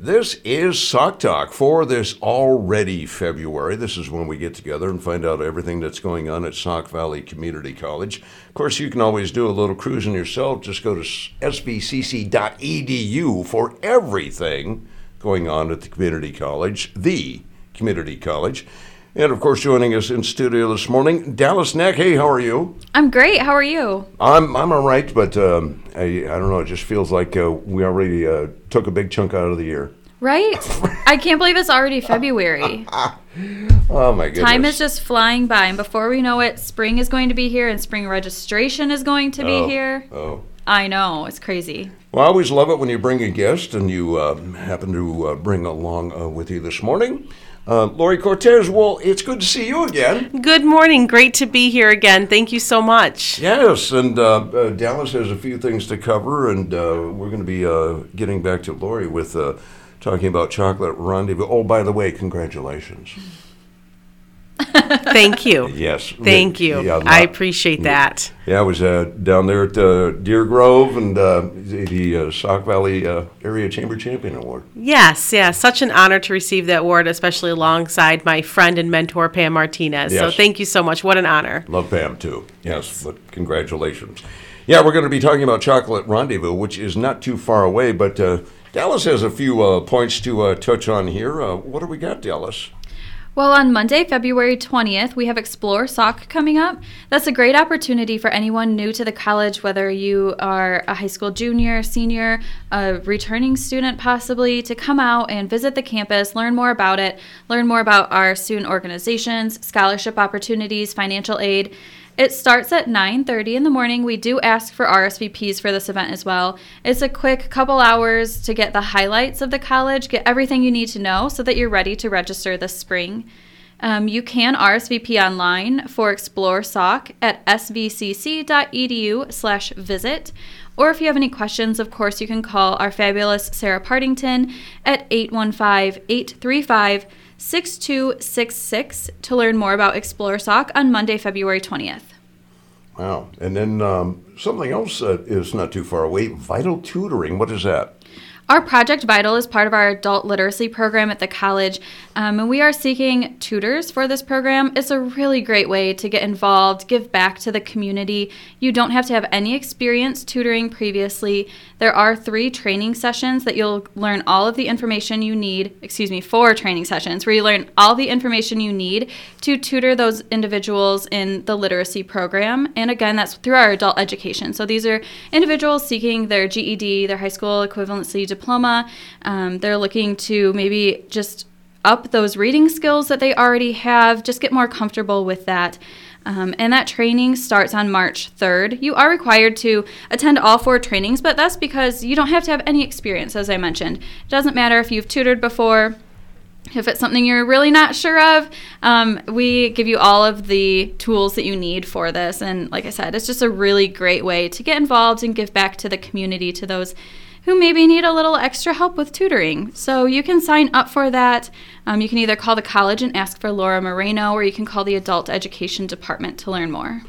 This is Sauk Talk for this already February. This is when we get together and find out everything that's going on at Sauk Valley Community College. Of course, you can always do a little cruising yourself. Just go to svcc.edu for everything going on at the community college, the community college. And of course, joining us in studio this morning, Dallas Neck. Hey, how are you? I'm great. How are you? I'm I'm all right, but um, I I don't know. It just feels like uh, we already uh, took a big chunk out of the year. Right? I can't believe it's already February. Oh my goodness! Time is just flying by, and before we know it, spring is going to be here, and spring registration is going to be Oh, here. Oh. I know it's crazy. Well, I always love it when you bring a guest, and you uh, happen to uh, bring along uh, with you this morning. Uh, Lori Cortez, well, it's good to see you again. Good morning. Great to be here again. Thank you so much. Yes, and uh, uh, Dallas has a few things to cover, and uh, we're going to be uh, getting back to Lori with uh, talking about Chocolate Rendezvous. Oh, by the way, congratulations. Thank you. Yes. Thank you. Yeah, I appreciate that. Yeah, I was uh, down there at uh, Deer Grove and uh, the, uh, Sauk Valley uh, Area Chamber Champion Award. Yes, yeah, such an honor to receive that award, especially alongside my friend and mentor Pam Martinez. So thank you so much. What an honor. Love Pam too. Yes, but congratulations. Yeah, we're going to be talking about Chocolate Rendezvous, which is not too far away, but uh, Dallas has a few uh, points to uh, touch on here. Uh, what do we got, Dallas? Well, on Monday, February 20th, we have Explore Sauk coming up. That's a great opportunity for anyone new to the college, whether you are a high school junior, senior, a returning student possibly, to come out and visit the campus, learn more about it, learn more about our student organizations, scholarship opportunities, financial aid. It starts at 9:30 in the morning. We do ask for RSVPs for this event as well. It's a quick couple hours to get the highlights of the college, get everything you need to know so that you're ready to register this spring. Um, you can RSVP online for Explore Sauk at svcc.edu/visit. Or if you have any questions, of course, you can call our fabulous Sarah Partington at 815 835 6266 to learn more about Explore Sauk on Monday, February 20th. Wow. And then um, something else that is not too far away Vital Tutoring. What is that? Our Project Vital is part of our adult literacy program at the college, um, and we are seeking tutors for this program. It's a really great way to get involved, give back to the community. You don't have to have any experience tutoring previously. There are three training sessions that you'll learn all of the information you need, excuse me, four training sessions where you learn all the information you need to tutor those individuals in the literacy program. And again, that's through our adult education. So these are individuals seeking their GED, their high school equivalency. Um, they're looking to maybe just up those reading skills that they already have, just get more comfortable with that. Um, and that training starts on March 3rd. You are required to attend all four trainings, but that's because you don't have to have any experience, as I mentioned. It doesn't matter if you've tutored before, if it's something you're really not sure of, um, we give you all of the tools that you need for this. And like I said, it's just a really great way to get involved and give back to the community, to those who maybe need a little extra help with tutoring. So you can sign up for that. Um, you can either call the college and ask for Laura Moreno, or you can call the adult education department to learn more.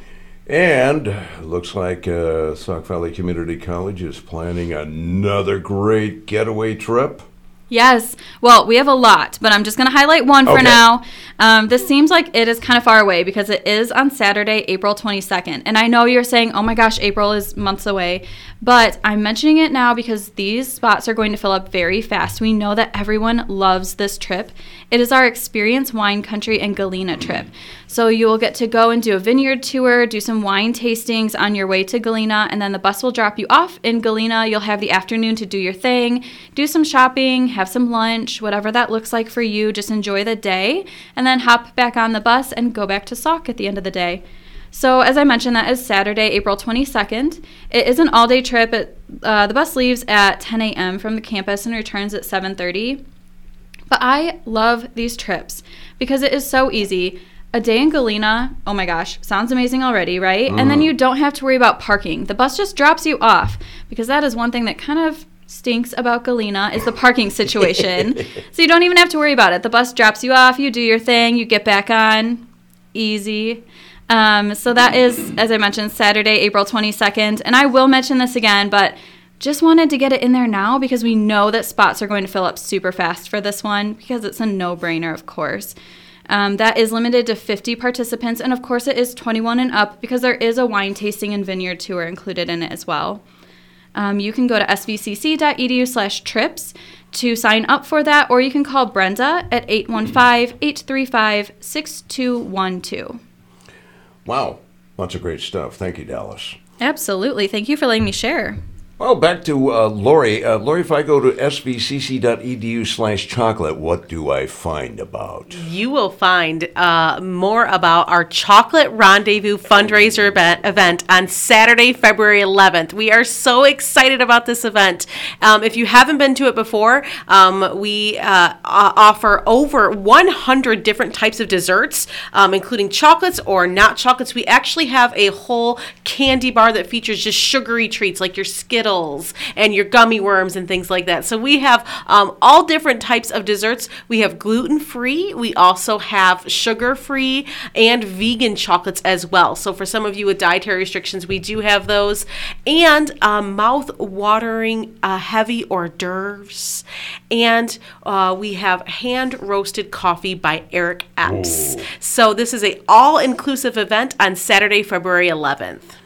And looks like uh, Sauk Valley Community College is planning another great getaway trip. Yes. Well, we have a lot, but I'm just going to highlight one for Okay. now. Um, this seems like it is kind of far away because it is on Saturday, April 22nd. And I know you're saying, oh my gosh, April is months away. But I'm mentioning it now because these spots are going to fill up very fast. We know that everyone loves this trip. It is our Experience Wine Country and Galena trip. So you will get to go and do a vineyard tour, do some wine tastings on your way to Galena, and then the bus will drop you off in Galena. You'll have the afternoon to do your thing, do some shopping, have some lunch, whatever that looks like for you. Just enjoy the day, and then hop back on the bus and go back to Sauk at the end of the day. So, as I mentioned, that is Saturday, April 22nd. It is an all-day trip. It, uh, the bus leaves at 10 a.m. from the campus and returns at 7:30. But I love these trips because it is so easy. A day in Galena, oh my gosh, sounds amazing already, right? And then you don't have to worry about parking. The bus just drops you off because that is one thing that kind of stinks about Galena is the parking situation. so you don't even have to worry about it. The bus drops you off, you do your thing, you get back on, easy. Um, so that is, as I mentioned, Saturday, April 22nd. And I will mention this again, but Just wanted to get it in there now because we know that spots are going to fill up super fast for this one because it's a no brainer, of course. Um, that is limited to 50 participants, and of course, it is 21 and up because there is a wine tasting and vineyard tour included in it as well. Um, you can go to svcc.edu slash trips to sign up for that, or you can call Brenda at 815-835-6212. Wow, lots of great stuff. Thank you, Dallas. Absolutely. Thank you for letting me share. Well, back to uh, Lori. Uh, Lori, if I go to svcc.edu slash chocolate, what do I find about? You will find uh, more about our Chocolate Rendezvous fundraiser event, event on Saturday, February 11th. We are so excited about this event. Um, if you haven't been to it before, um, we uh, offer over 100 different types of desserts, um, including chocolates or not chocolates. We actually have a whole candy bar that features just sugary treats like your Skittles Skittles and your gummy worms and things like that. So we have um, all different types of desserts. We have gluten free, we also have sugar free, and vegan chocolates as well. So for some of you with dietary restrictions, we do have those. And um, mouth watering uh, heavy hors d'oeuvres. And uh, we have hand roasted coffee by Eric Epps. Ooh. So this is a all inclusive event on Saturday, February 11th.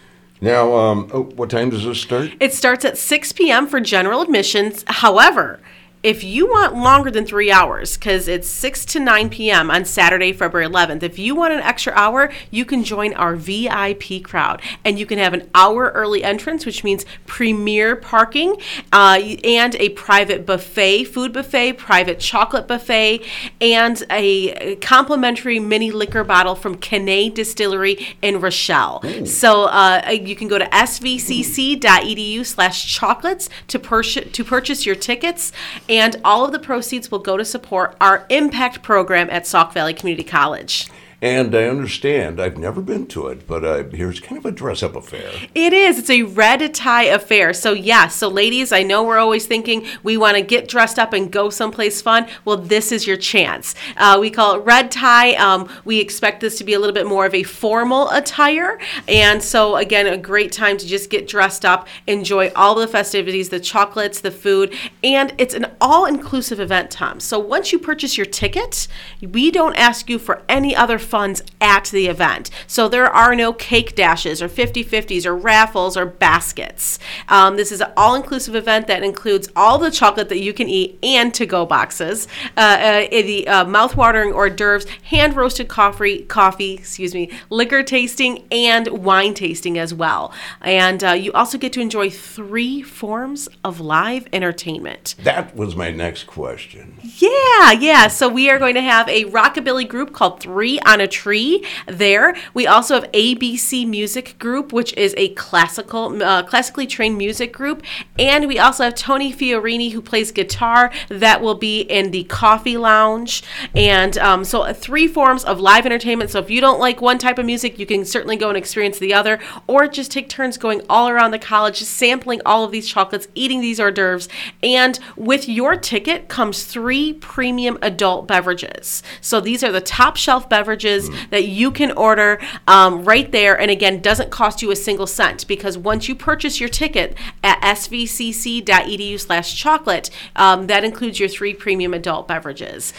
Now, um, oh, what time does this start? It starts at 6 p.m. for general admissions. However, if you want longer than three hours, because it's 6 to 9 p.m. on Saturday, February 11th, if you want an extra hour, you can join our VIP crowd. And you can have an hour early entrance, which means premier parking uh, and a private buffet, food buffet, private chocolate buffet, and a complimentary mini liquor bottle from Canay Distillery in Rochelle. Ooh. So uh, you can go to svcc.edu slash chocolates to, pur- to purchase your tickets and all of the proceeds will go to support our impact program at Sauk Valley Community College. And I understand, I've never been to it, but uh, here's kind of a dress up affair. It is. It's a red tie affair. So, yeah, so ladies, I know we're always thinking we want to get dressed up and go someplace fun. Well, this is your chance. Uh, we call it red tie. Um, we expect this to be a little bit more of a formal attire. And so, again, a great time to just get dressed up, enjoy all the festivities, the chocolates, the food, and it's an all inclusive event, Tom. So, once you purchase your ticket, we don't ask you for any other funds at the event. So there are no cake dashes or 50 50s or raffles or baskets. Um, this is an all inclusive event that includes all the chocolate that you can eat and to go boxes, uh, uh, the uh, mouth-watering hors d'oeuvres, hand roasted coffee, coffee, excuse me, liquor tasting, and wine tasting as well. And uh, you also get to enjoy three forms of live entertainment. That was my next question. Yeah, yeah. So we are going to have a rockabilly group called Three on a tree there. We also have ABC Music Group, which is a classical, uh, classically trained music group, and we also have Tony Fiorini who plays guitar. That will be in the Coffee Lounge, and um, so three forms of live entertainment. So if you don't like one type of music, you can certainly go and experience the other, or just take turns going all around the college, sampling all of these chocolates, eating these hors d'oeuvres, and with your ticket comes three premium adult beverages. So these are the top shelf beverages mm. that you can order um, right there. And again, doesn't cost you a single cent because once you purchase your ticket at svcc.edu slash chocolate, um, that includes your three premium adult beverages.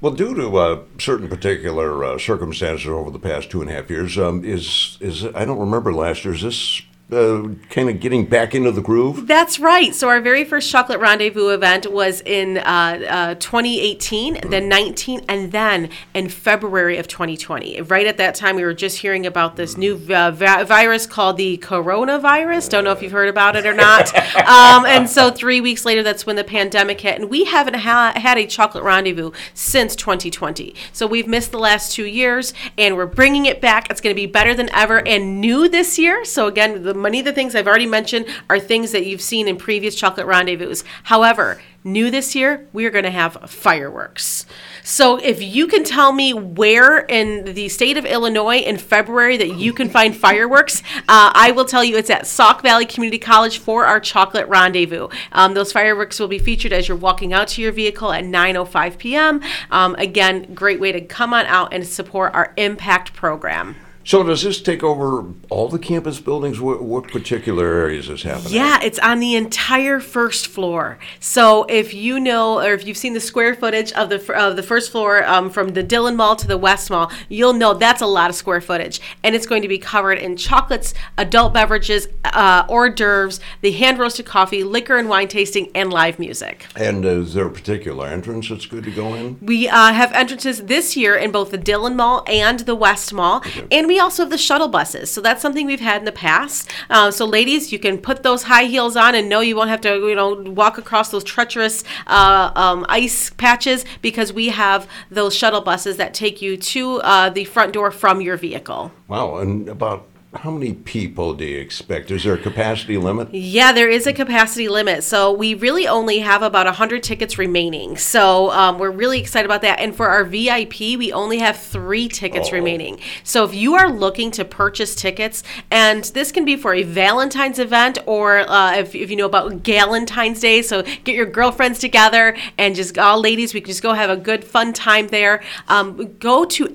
Well, due to uh, certain particular uh, circumstances over the past two and a half years, um, is is I don't remember last year. Is this uh, kind of getting back into the groove? That's right. So our very first chocolate rendezvous event was in uh, uh, 2018, mm. then 19, and then in February of 2020. Right at that time, we were just hearing about this new uh, vi- virus called the coronavirus. Don't know if you've heard about it or not. um, and so three weeks later, that's when the pandemic hit, and we haven't ha- had a chocolate rendezvous since 2020. So we've missed the last two years, and we're bringing it back. It's going to be better than ever and new this year. So again, the many of the things I've already mentioned are things that you've seen in previous chocolate rendezvous. However, new this year, we are going to have fireworks. So if you can tell me where in the state of Illinois in February that you can find fireworks, uh, I will tell you it's at Sauk Valley Community College for our chocolate rendezvous. Um, those fireworks will be featured as you're walking out to your vehicle at 9:05 p.m. Um, again, great way to come on out and support our impact program. So does this take over all the campus buildings? What, what particular areas is happening? Yeah, it's on the entire first floor. So if you know, or if you've seen the square footage of the of the first floor um, from the Dillon Mall to the West Mall, you'll know that's a lot of square footage, and it's going to be covered in chocolates, adult beverages, uh, hors d'oeuvres, the hand roasted coffee, liquor and wine tasting, and live music. And is there a particular entrance that's good to go in? We uh, have entrances this year in both the Dillon Mall and the West Mall, and we also have the shuttle buses. So that's something we've had in the past. Uh, so ladies, you can put those high heels on and know you won't have to, you know, walk across those treacherous uh, um, ice patches because we have those shuttle buses that take you to uh, the front door from your vehicle. Wow, and about how many people do you expect? Is there a capacity limit? Yeah, there is a capacity limit. So we really only have about 100 tickets remaining. So um, we're really excited about that. And for our VIP, we only have three tickets Oh. remaining. So if you are looking to purchase tickets, and this can be for a Valentine's event or uh, if, if you know about Galentine's Day, so get your girlfriends together and just all ladies, we can just go have a good fun time there. Um, go to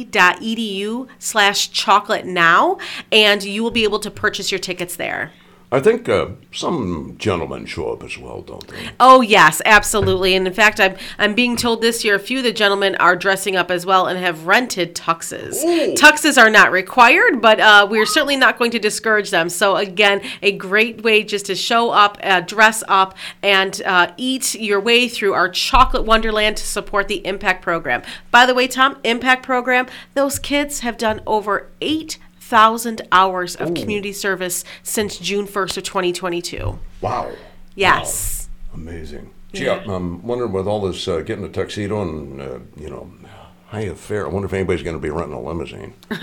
svcc.edu slash chocolate now, and you will be able to purchase your tickets there. I think uh, some gentlemen show up as well, don't they? Oh yes, absolutely. And in fact, I'm I'm being told this year a few of the gentlemen are dressing up as well and have rented tuxes. Tuxes are not required, but uh, we're certainly not going to discourage them. So again, a great way just to show up, uh, dress up, and uh, eat your way through our chocolate wonderland to support the Impact program. By the way, Tom, Impact program, those kids have done over eight thousand hours of community service since June first of 2022. Wow. Yes. Amazing. Gee, I'm wondering with all this uh, getting a tuxedo and, uh, you know, high affair, I wonder if anybody's going to be renting a limousine.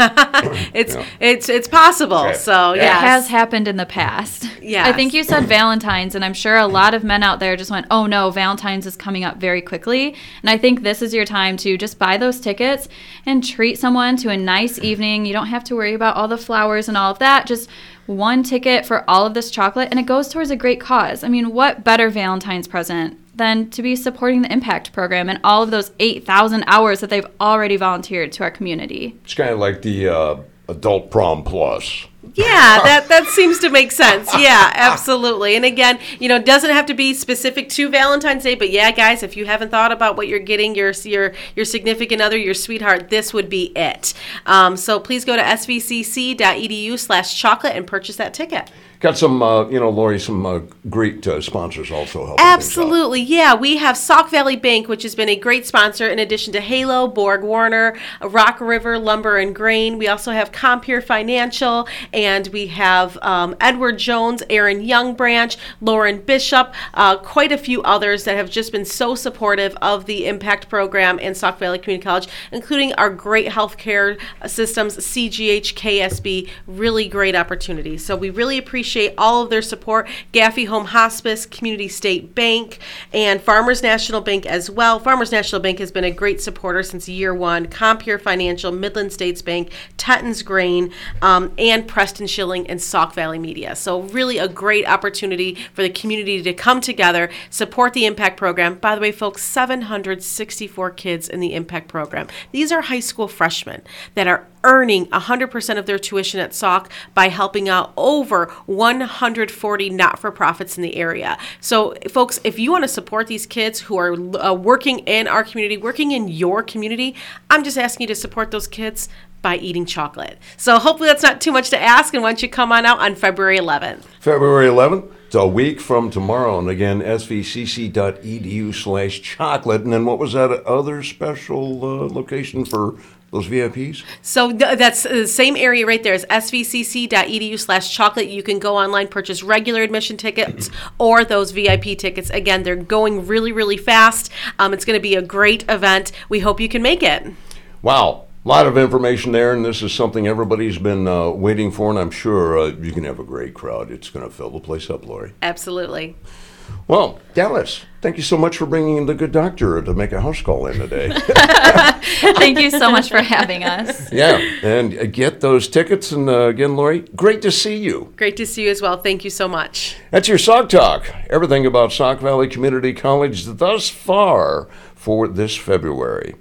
It's Yeah. it's it's possible. Okay. So Yeah. It has happened in the past. Yeah, I think you said Valentine's, and I'm sure a lot of men out there just went, oh no, Valentine's is coming up very quickly. And I think this is your time to just buy those tickets and treat someone to a nice evening. You don't have to worry about all the flowers and all of that. Just one ticket for all of this chocolate, and it goes towards a great cause. I mean, what better Valentine's present? Than to be supporting the Impact program and all of those 8,000 hours that they've already volunteered to our community. It's kind of like the uh, adult prom plus. yeah, that that seems to make sense. Yeah, absolutely. And again, you know, it doesn't have to be specific to Valentine's Day, but yeah, guys, if you haven't thought about what you're getting your your your significant other, your sweetheart, this would be it. Um, so please go to svcc.edu/chocolate and purchase that ticket. Got some, uh, you know, Lori, some uh, great uh, sponsors also helping. Absolutely, yeah. We have Sauk Valley Bank, which has been a great sponsor, in addition to Halo, Borg Warner, Rock River Lumber and Grain. We also have Compeer Financial, and we have um, Edward Jones, Aaron Young Branch, Lauren Bishop, uh, quite a few others that have just been so supportive of the Impact Program and Sauk Valley Community College, including our great healthcare systems, CGH, KSB. Really great opportunity. So we really appreciate all of their support. Gaffey Home Hospice, Community State Bank, and Farmers National Bank as well. Farmers National Bank has been a great supporter since year one. Compeer Financial, Midland States Bank, Tetton's Grain, um, and Preston Schilling and Sauk Valley Media. So really a great opportunity for the community to come together, support the Impact Program. By the way, folks, 764 kids in the Impact Program. These are high school freshmen that are earning 100% of their tuition at Sauk by helping out over 140 not for profits in the area. So, folks, if you want to support these kids who are uh, working in our community, working in your community, I'm just asking you to support those kids by eating chocolate. So, hopefully, that's not too much to ask. And don't you come on out on February 11th? February 11th. It's a week from tomorrow, and again, svcc.edu slash chocolate. And then what was that other special uh, location for those VIPs? So th- that's the same area right there is svcc.edu slash chocolate. You can go online, purchase regular admission tickets or those VIP tickets. Again, they're going really, really fast. Um, it's going to be a great event. We hope you can make it. Wow. A lot of information there, and this is something everybody's been uh, waiting for, and I'm sure uh, you can have a great crowd. It's going to fill the place up, Lori. Absolutely. Well, Dallas, thank you so much for bringing in the good doctor to make a house call in today. Thank you so much for having us. yeah, and uh, get those tickets. And uh, again, Lori, great to see you. Great to see you as well. Thank you so much. That's your Sauk Talk. Everything about Sauk Valley Community College thus far for this February.